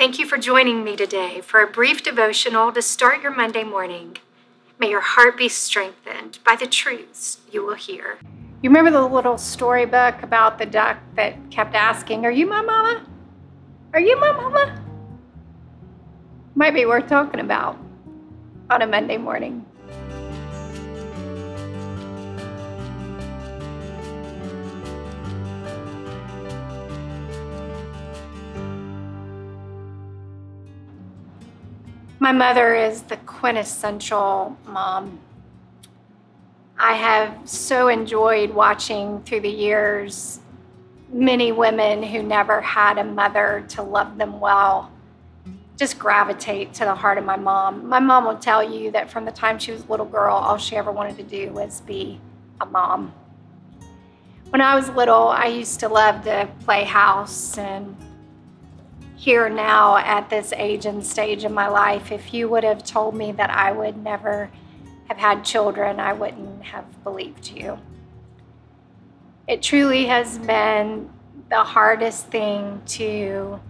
Thank you for joining me today for a brief devotional to start your Monday morning. May your heart be strengthened by the truths you will hear. You remember the little storybook about the duck that kept asking, Are you my mama? Are you my mama? Might be worth talking about on a Monday morning. My mother is the quintessential mom. I have so enjoyed watching through the years many women who never had a mother to love them well just gravitate to the heart of my mom. My mom will tell you that from the time she was a little girl, all she ever wanted to do was be a mom. When I was little, I used to love to play house and here now at this age and stage in my life, if you would have told me that I would never have had children, I wouldn't have believed you. It truly has been the hardest thing to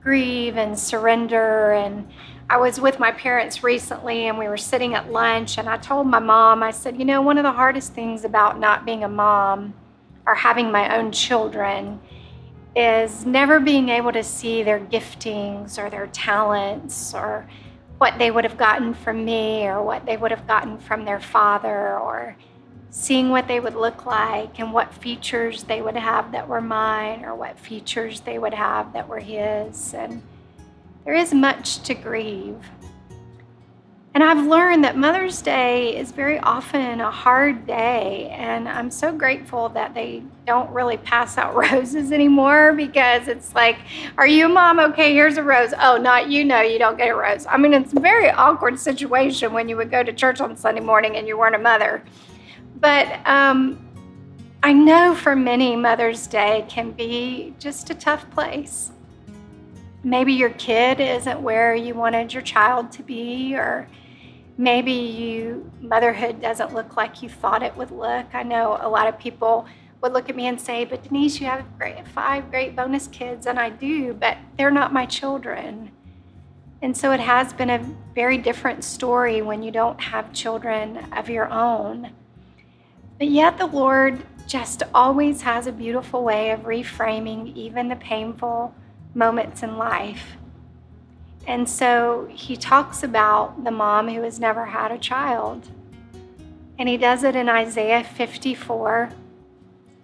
grieve and surrender. And I was with my parents recently and we were sitting at lunch, and I told my mom, I said, You know, one of the hardest things about not being a mom or having my own children is never being able to see their giftings or their talents or what they would have gotten from me or what they would have gotten from their father or seeing what they would look like and what features they would have that were mine or what features they would have that were his. And there is much to grieve. And I've learned that Mother's Day is very often a hard day. And I'm so grateful that they don't really pass out roses anymore because it's like, are you mom? Okay, here's a rose. Oh, not you. No, you don't get a rose. I mean, it's a very awkward situation when you would go to church on Sunday morning and you weren't a mother. But um, I know for many, Mother's Day can be just a tough place. Maybe your kid isn't where you wanted your child to be, or maybe you motherhood doesn't look like you thought it would look. I know a lot of people would look at me and say, "But Denise, you have great, five great bonus kids," and I do, but they're not my children. And so it has been a very different story when you don't have children of your own. But yet, the Lord just always has a beautiful way of reframing even the painful moments in life. And so he talks about the mom who has never had a child. And he does it in Isaiah 54.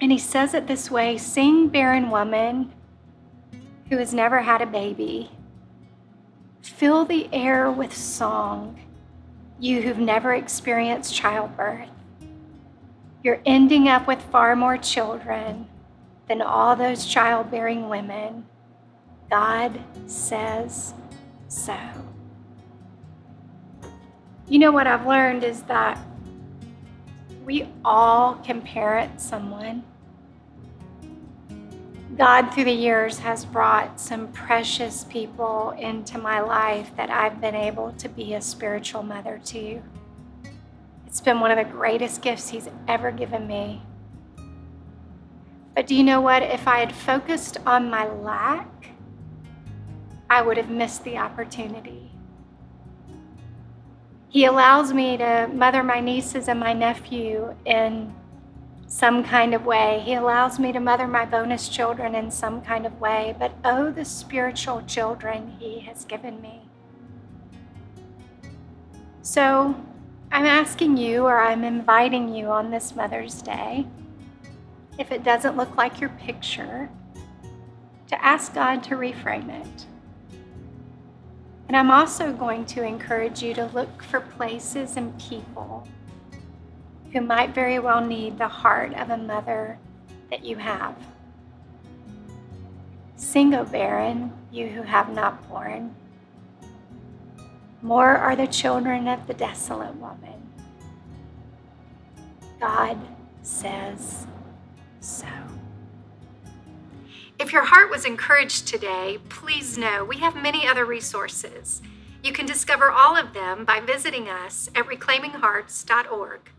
And he says it this way Sing, barren woman who has never had a baby. Fill the air with song, you who've never experienced childbirth. You're ending up with far more children than all those childbearing women. God says so. You know what I've learned is that we all can parent someone. God, through the years, has brought some precious people into my life that I've been able to be a spiritual mother to. It's been one of the greatest gifts He's ever given me. But do you know what? If I had focused on my lack, I would have missed the opportunity. He allows me to mother my nieces and my nephew in some kind of way. He allows me to mother my bonus children in some kind of way. But oh, the spiritual children He has given me. So I'm asking you, or I'm inviting you on this Mother's Day, if it doesn't look like your picture, to ask God to reframe it. And I'm also going to encourage you to look for places and people who might very well need the heart of a mother that you have. Sing, O barren, you who have not borne. More are the children of the desolate woman. God says so. If your heart was encouraged today, please know we have many other resources. You can discover all of them by visiting us at reclaiminghearts.org.